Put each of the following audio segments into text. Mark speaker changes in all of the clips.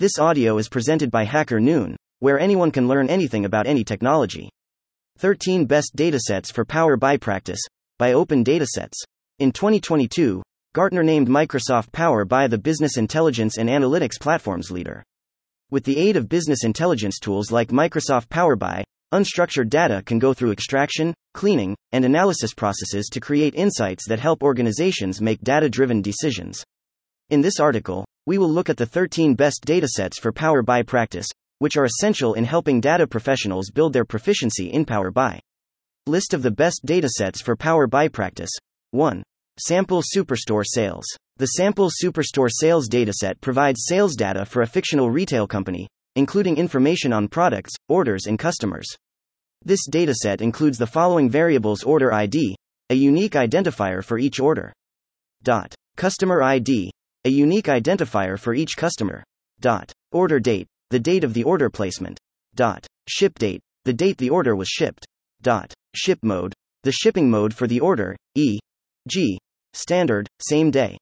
Speaker 1: This audio is presented by HackerNoon, where anyone can learn anything about any technology. 13 Best Datasets for Power BI Practice by Open Datasets. In 2022, Gartner named Microsoft Power BI the business intelligence and analytics platforms leader. With the aid of business intelligence tools like Microsoft Power BI, unstructured data can go through extraction, cleaning, and analysis processes to create insights that help organizations make data driven decisions. In this article, we will look at the 13 best datasets for Power BI practice, which are essential in helping data professionals build their proficiency in Power BI. List of the best datasets for Power BI practice. 1. Sample Superstore Sales. The Sample Superstore Sales dataset provides sales data for a fictional retail company, including information on products, orders, and customers. This dataset includes the following variables order ID, a unique identifier for each order. Dot. Customer ID, a unique identifier for each customer. Dot. Order date, the date of the order placement. Dot. Ship date, the date the order was shipped. Dot. Ship mode, the shipping mode for the order, e.g., standard, same day.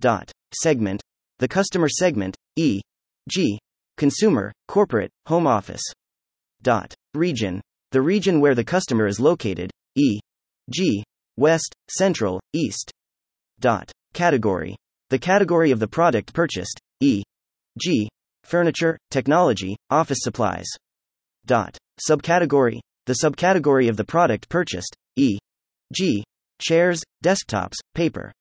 Speaker 1: Dot. Segment, the customer segment, e.g., consumer, corporate, home office. Dot. Region, the region where the customer is located, e.g., west, central, east. Dot. Category, the category of the product purchased, e.g., furniture, technology, office supplies. Dot. Subcategory. The subcategory of the product purchased, e.g., chairs, desktops, paper.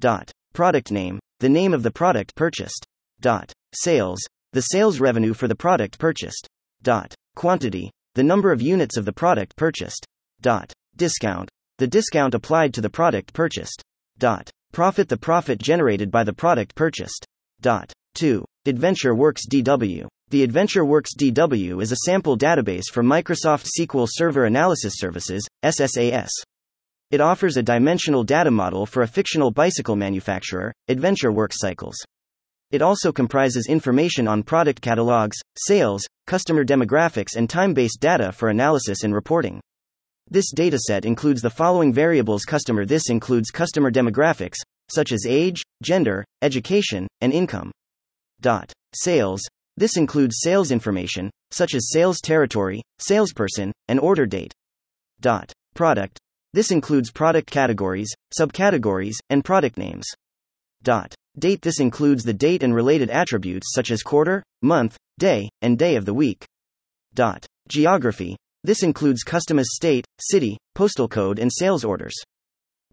Speaker 1: Dot. Product name. The name of the product purchased. Dot. Sales. The sales revenue for the product purchased. Dot. Quantity. The number of units of the product purchased. Dot. Discount. The discount applied to the product purchased. Dot. Profit the profit generated by the product purchased. Dot. 2. AdventureWorks DW. The AdventureWorks DW is a sample database for Microsoft SQL Server Analysis Services, SSAS. It offers a dimensional data model for a fictional bicycle manufacturer, AdventureWorks Cycles. It also comprises information on product catalogs, sales, customer demographics, and time based data for analysis and reporting. This dataset includes the following variables customer This includes customer demographics, such as age, gender, education, and income. Dot. Sales. This includes sales information, such as sales territory, salesperson, and order date. Dot. Product. This includes product categories, subcategories, and product names. Dot. Date. This includes the date and related attributes such as quarter, month, day, and day of the week. Dot. Geography. This includes customer's state, city, postal code, and sales orders.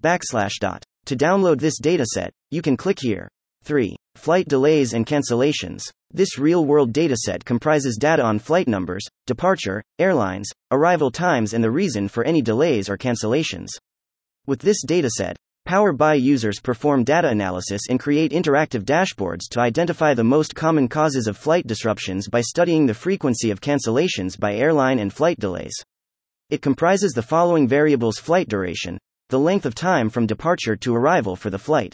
Speaker 1: Backslash dot. To download this dataset, you can click here. 3. Flight delays and cancellations. This real world dataset comprises data on flight numbers, departure, airlines, arrival times, and the reason for any delays or cancellations. With this dataset, Power BI users perform data analysis and create interactive dashboards to identify the most common causes of flight disruptions by studying the frequency of cancellations by airline and flight delays. It comprises the following variables flight duration, the length of time from departure to arrival for the flight.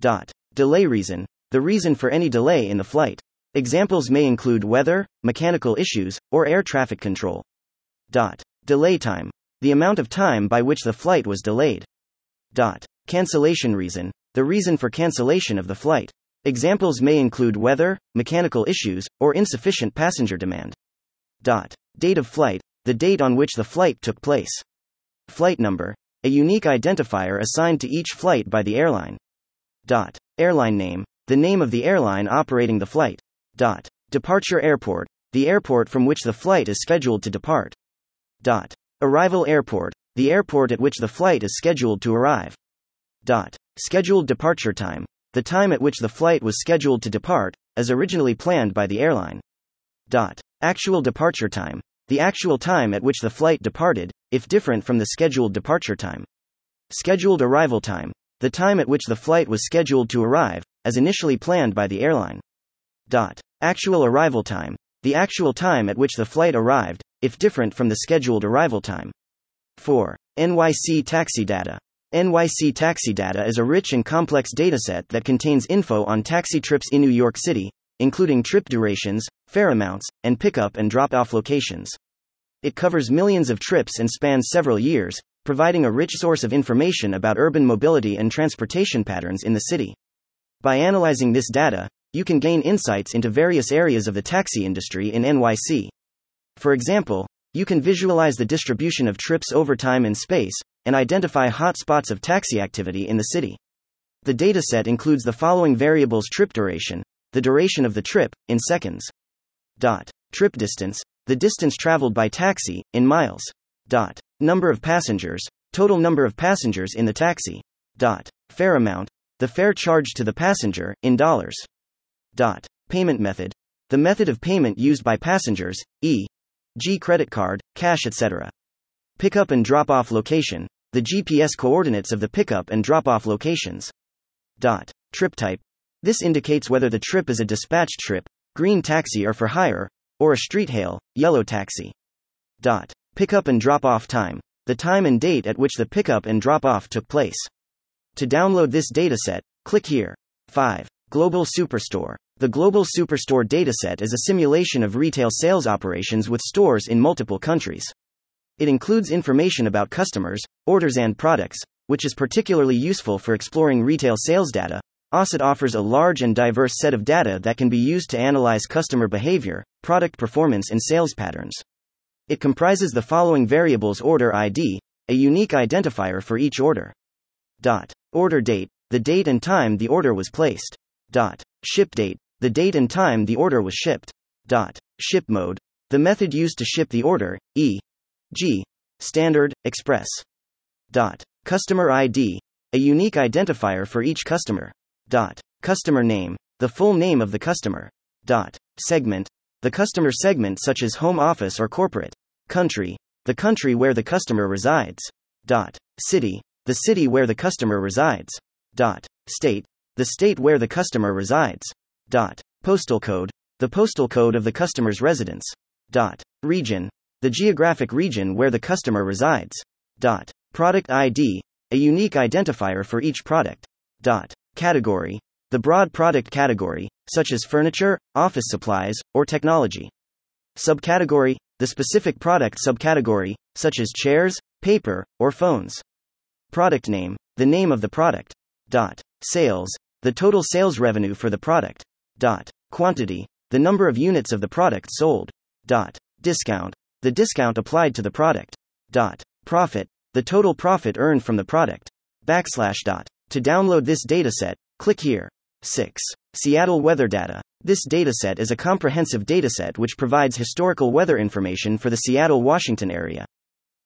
Speaker 1: Dot. Delay reason, the reason for any delay in the flight. Examples may include weather, mechanical issues, or air traffic control. Dot. Delay time, the amount of time by which the flight was delayed. Dot. Cancellation reason, the reason for cancellation of the flight. Examples may include weather, mechanical issues, or insufficient passenger demand. Dot. Date of flight, the date on which the flight took place. Flight number, a unique identifier assigned to each flight by the airline. Dot. Airline name, the name of the airline operating the flight. Dot. Departure airport, the airport from which the flight is scheduled to depart. Dot. Arrival airport, the airport at which the flight is scheduled to arrive. Dot. Scheduled departure time, the time at which the flight was scheduled to depart, as originally planned by the airline. Dot. Actual departure time, the actual time at which the flight departed, if different from the scheduled departure time. Scheduled arrival time, the time at which the flight was scheduled to arrive, as initially planned by the airline. Dot. Actual arrival time, the actual time at which the flight arrived, if different from the scheduled arrival time. 4. NYC taxi data. NYC Taxi Data is a rich and complex dataset that contains info on taxi trips in New York City, including trip durations, fare amounts, and pickup and drop off locations. It covers millions of trips and spans several years, providing a rich source of information about urban mobility and transportation patterns in the city. By analyzing this data, you can gain insights into various areas of the taxi industry in NYC. For example, you can visualize the distribution of trips over time and space, and identify hot spots of taxi activity in the city. The dataset includes the following variables trip duration, the duration of the trip, in seconds. Dot. Trip distance, the distance traveled by taxi, in miles. Dot. Number of passengers, total number of passengers in the taxi. Dot. Fare amount, the fare charged to the passenger, in dollars. Dot. Payment method, the method of payment used by passengers, e.g., credit card, cash, etc. Pickup and drop off location, the GPS coordinates of the pickup and drop off locations. Dot. Trip type. This indicates whether the trip is a dispatch trip, green taxi or for hire, or a street hail, yellow taxi. Dot. Pickup and drop off time. The time and date at which the pickup and drop off took place. To download this dataset, click here. 5. Global Superstore. The Global Superstore dataset is a simulation of retail sales operations with stores in multiple countries. It includes information about customers, orders, and products, which is particularly useful for exploring retail sales data. OSIT offers a large and diverse set of data that can be used to analyze customer behavior, product performance, and sales patterns. It comprises the following variables order ID, a unique identifier for each order. Dot. Order date, the date and time the order was placed. Dot. Ship date, the date and time the order was shipped. Dot. Ship mode, the method used to ship the order, e.g., standard, express. Dot. Customer ID, a unique identifier for each customer. Dot. Customer name, the full name of the customer. Dot. Segment, the customer segment such as home office or corporate. Country, the country where the customer resides. Dot. City, the city where the customer resides. Dot. State, the state where the customer resides. Dot. Postal code, the postal code of the customer's residence. Dot. Region, the geographic region where the customer resides. Dot. Product ID, a unique identifier for each product. Dot. Category, the broad product category, such as furniture, office supplies, or technology. Subcategory, the specific product subcategory, such as chairs, paper, or phones. Product name, the name of the product. Dot. Sales, the total sales revenue for the product. Dot. Quantity, the number of units of the product sold. Dot. Discount, the discount applied to the product. Dot. Profit, the total profit earned from the product. Backslash dot. To download this dataset, click here. 6. Seattle weather data. This dataset is a comprehensive dataset which provides historical weather information for the Seattle, Washington area.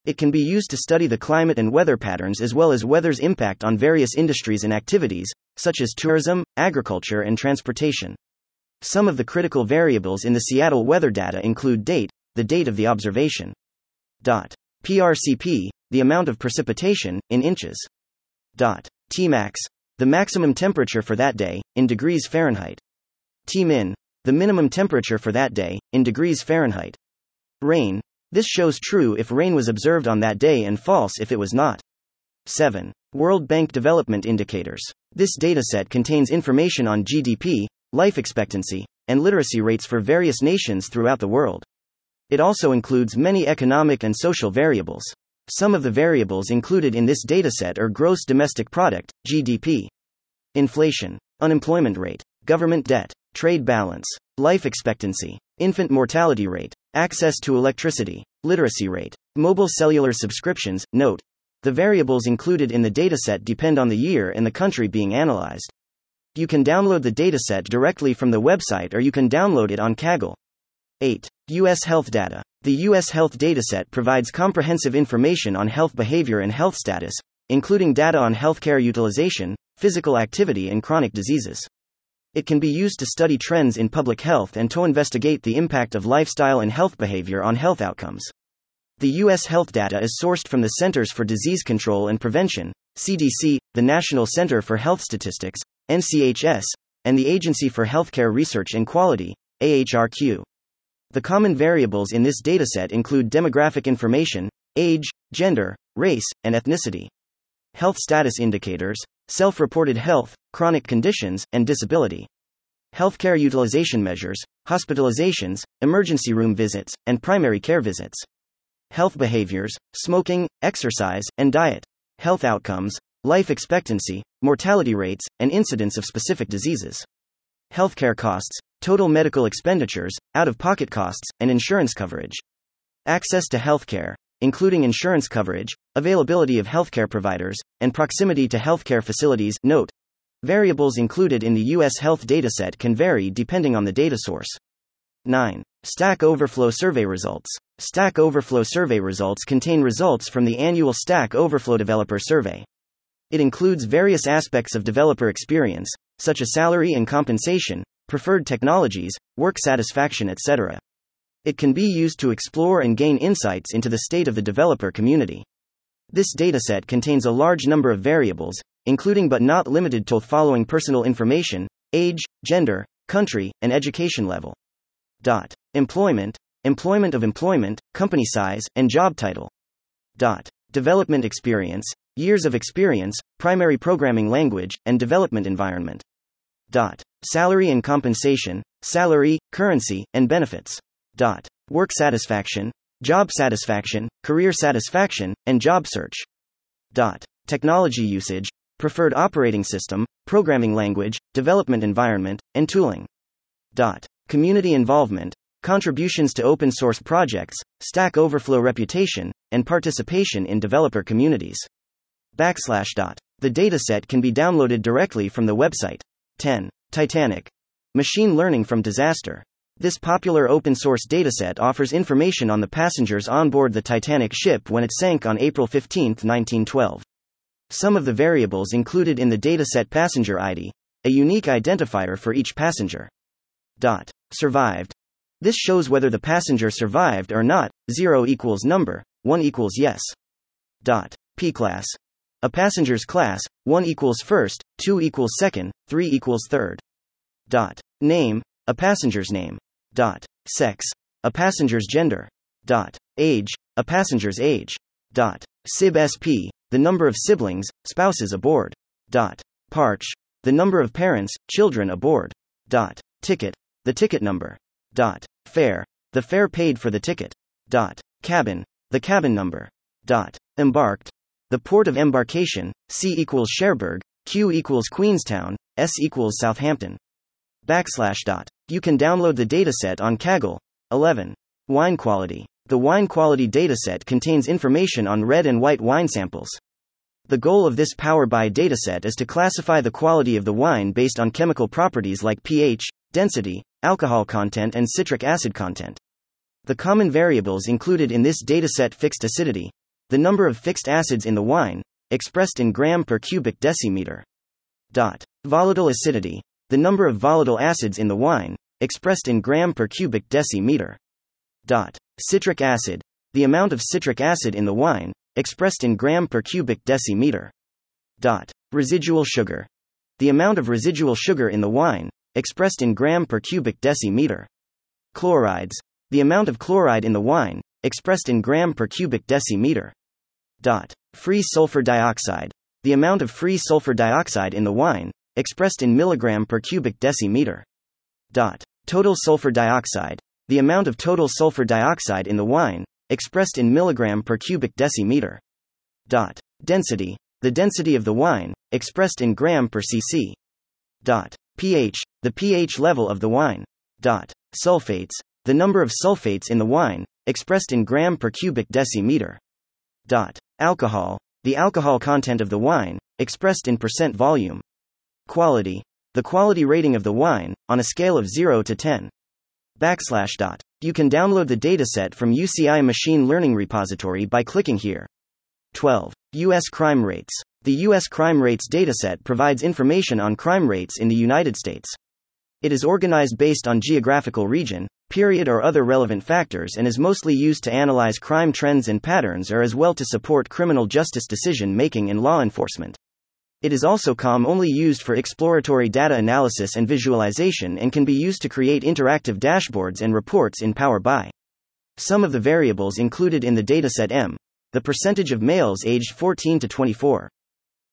Speaker 1: It can be used to study the climate and weather patterns as well as weather's impact on various industries and activities, such as tourism, agriculture, and transportation. Some of the critical variables in the Seattle weather data include date, the date of the observation. Dot. PRCP, the amount of precipitation, in inches. Dot. Tmax, the maximum temperature for that day, in degrees Fahrenheit. Tmin, the minimum temperature for that day, in degrees Fahrenheit. Rain, this shows true if rain was observed on that day and false if it was not. 7. World Bank Development Indicators. This dataset contains information on GDP, life expectancy, and literacy rates for various nations throughout the world. It also includes many economic and social variables. Some of the variables included in this dataset are gross domestic product, GDP, inflation, unemployment rate, government debt, trade balance, life expectancy, infant mortality rate, access to electricity, literacy rate, mobile cellular subscriptions. Note: the variables included in the dataset depend on the year and the country being analyzed. You can download the dataset directly from the website or you can download it on Kaggle. 8. U.S. Health Data. The U.S. Health Dataset provides comprehensive information on health behavior and health status, including data on healthcare utilization, physical activity, and chronic diseases. It can be used to study trends in public health and to investigate the impact of lifestyle and health behavior on health outcomes. The U.S. health data is sourced from the Centers for Disease Control and Prevention, CDC, the National Center for Health Statistics, NCHS, and the Agency for Healthcare Research and Quality, AHRQ. The common variables in this dataset include demographic information, age, gender, race, and ethnicity. Health status indicators, self reported health, chronic conditions, and disability. Healthcare utilization measures, hospitalizations, emergency room visits, and primary care visits. Health behaviors, smoking, exercise, and diet. Health outcomes, life expectancy, mortality rates, and incidence of specific diseases. healthcare costs, total medical expenditures, out of pocket costs, and insurance coverage. Access to healthcare, including insurance coverage, availability of healthcare providers, and proximity to healthcare facilities. Note Variables included in the U.S. health dataset can vary depending on the data source. 9. Stack Overflow Survey Results. Stack Overflow survey results contain results from the annual Stack Overflow Developer Survey. It includes various aspects of developer experience, such as salary and compensation, preferred technologies, work satisfaction, etc. It can be used to explore and gain insights into the state of the developer community. This dataset contains a large number of variables, including but not limited to following personal information, age, gender, country, and education level. Dot. Employment, employment of employment, company size, and job title. Dot. Development experience, years of experience, primary programming language, and development environment. Dot. Salary and compensation, salary, currency, and benefits. Dot. Work satisfaction, job satisfaction, career satisfaction, and job search. Dot. Technology usage, preferred operating system, programming language, development environment, and tooling. Dot. Community involvement, contributions to open source projects, Stack Overflow reputation, and participation in developer communities. Backslash dot. The dataset can be downloaded directly from the website. 10. Titanic. Machine learning from disaster. This popular open source dataset offers information on the passengers on board the Titanic ship when it sank on April 15, 1912. Some of the variables included in the dataset passenger ID, a unique identifier for each passenger. Dot. Survived. This shows whether the passenger survived or not. 0 equals number, 1 equals yes. Dot. P class. A passenger's class, 1 equals first, 2 equals second, 3 equals third. Dot. Name, a passenger's name. Dot. Sex, a passenger's gender. Dot. Age, a passenger's age. Dot. SIB SP, the number of siblings, spouses aboard. Dot. Parch, the number of parents, children aboard. Dot. Ticket, the ticket number. Dot. Fare, the fare paid for the ticket. Dot. Cabin, the cabin number. Dot. Embarked, the port of embarkation, C equals Cherbourg, Q equals Queenstown, S equals Southampton. Backslash dot. You can download the dataset on Kaggle. 11. Wine quality. The wine quality dataset contains information on red and white wine samples. The goal of this Power BI dataset is to classify the quality of the wine based on chemical properties like pH, density, alcohol content, and citric acid content. The common variables included in this dataset fixed acidity, the number of fixed acids in the wine, expressed in gram per cubic decimeter. Dot. Volatile acidity, the number of volatile acids in the wine, expressed in gram per cubic decimeter. Dot. Citric acid, the amount of citric acid in the wine, expressed in gram per cubic decimeter. Dot. Residual sugar, the amount of residual sugar in the wine, expressed in gram per cubic decimeter. Chlorides, the amount of chloride in the wine, expressed in gram per cubic decimeter. Dot. Free sulfur dioxide, the amount of free sulfur dioxide in the wine, expressed in milligram per cubic decimeter. Dot. Total sulfur dioxide, the amount of total sulfur dioxide in the wine, expressed in milligram per cubic decimeter. Dot. Density, the density of the wine, expressed in gram per cc. Dot. pH, the pH level of the wine. Dot. Sulfates, the number of sulfates in the wine, expressed in gram per cubic decimeter. Dot. Alcohol, the alcohol content of the wine, expressed in percent volume. Quality, the quality rating of the wine, on a scale of 0 to 10 backslash dot. You can download the dataset from UCI Machine Learning Repository by clicking here. 12. U.S. crime rates. The U.S. crime rates dataset provides information on crime rates in the United States. It is organized based on geographical region, period, or other relevant factors and is mostly used to analyze crime trends and patterns or as well to support criminal justice decision making and law enforcement. It is also COM only used for exploratory data analysis and visualization and can be used to create interactive dashboards and reports in Power BI. Some of the variables included in the dataset M. The percentage of males aged 14 to 24.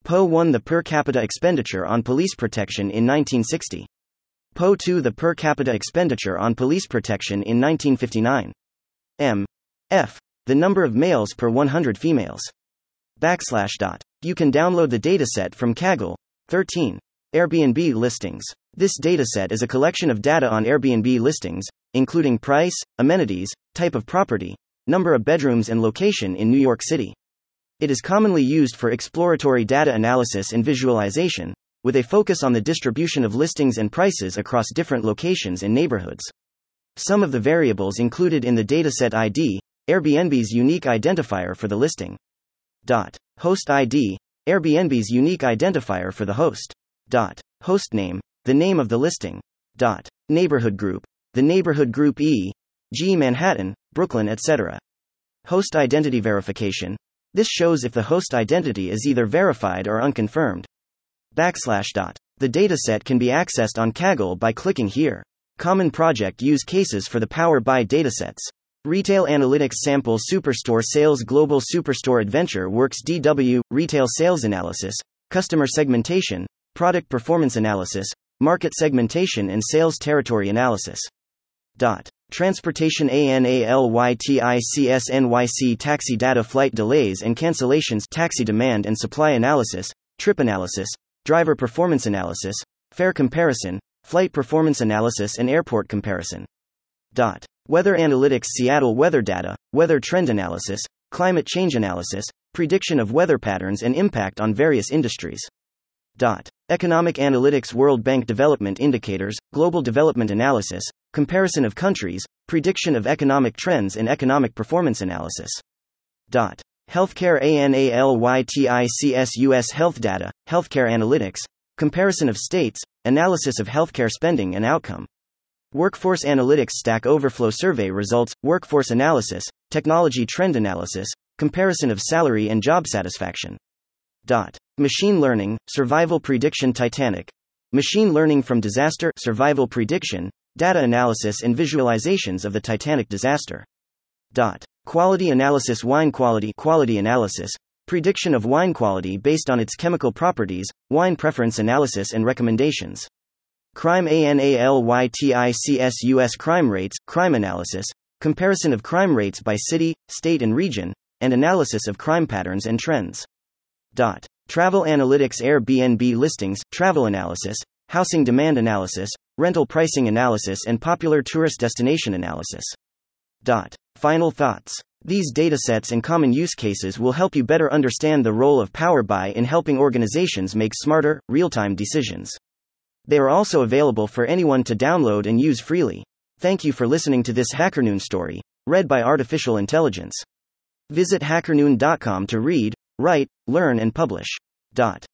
Speaker 1: PO 1 The per capita expenditure on police protection in 1960. PO 2 The per capita expenditure on police protection in 1959. M. F. The number of males per 100 females. Backslash dot. You can download the dataset from Kaggle. 13. Airbnb listings. This dataset is a collection of data on Airbnb listings, including price, amenities, type of property, number of bedrooms, and location in New York City. It is commonly used for exploratory data analysis and visualization, with a focus on the distribution of listings and prices across different locations and neighborhoods. Some of the variables included in the dataset ID, Airbnb's unique identifier for the listing. Dot. Host ID, Airbnb's unique identifier for the host. Dot. Host name, the name of the listing. Dot. Neighborhood group, the neighborhood group E, G Manhattan, Brooklyn, etc. Host identity verification. This shows if the host identity is either verified or unconfirmed. Backslash dot. The dataset can be accessed on Kaggle by clicking here. Common project use cases for the Power BI datasets. Retail Analytics Sample Superstore Sales Global Superstore Adventure Works DW, Retail Sales Analysis, Customer Segmentation, Product Performance Analysis, Market Segmentation and Sales Territory Analysis. Dot. Transportation ANALYTICSNYC Taxi Data Flight Delays and Cancellations Taxi Demand and Supply Analysis, Trip Analysis, Driver Performance Analysis, Fare Comparison, Flight Performance Analysis and Airport Comparison. Weather Analytics Seattle Weather Data, Weather Trend Analysis, Climate Change Analysis, Prediction of Weather Patterns and Impact on Various Industries. Dot. Economic Analytics World Bank Development Indicators, Global Development Analysis, Comparison of Countries, Prediction of Economic Trends and Economic Performance Analysis. Dot. Healthcare ANALYTICS US Health Data, Healthcare Analytics, Comparison of States, Analysis of Healthcare Spending and Outcome. Workforce Analytics Stack Overflow Survey Results, Workforce Analysis, Technology Trend Analysis, Comparison of Salary and Job Satisfaction. Dot. Machine Learning, Survival Prediction Titanic. Machine Learning from Disaster, Survival Prediction, Data Analysis and Visualizations of the Titanic Disaster. Dot. Quality Analysis Wine Quality Quality Analysis, Prediction of wine quality based on its chemical properties, wine preference analysis and recommendations. Crime ANALYTICS US crime rates, crime analysis, comparison of crime rates by city, state, and region, and analysis of crime patterns and trends. Dot. Travel analytics Airbnb listings, travel analysis, housing demand analysis, rental pricing analysis, and popular tourist destination analysis. Dot. Final thoughts. These datasets and common use cases will help you better understand the role of Power BI in helping organizations make smarter, real time decisions. They are also available for anyone to download and use freely. Thank you for listening to this HackerNoon story, read by Artificial Intelligence. Visit hackerNoon.com to read, write, learn, and publish. Dot.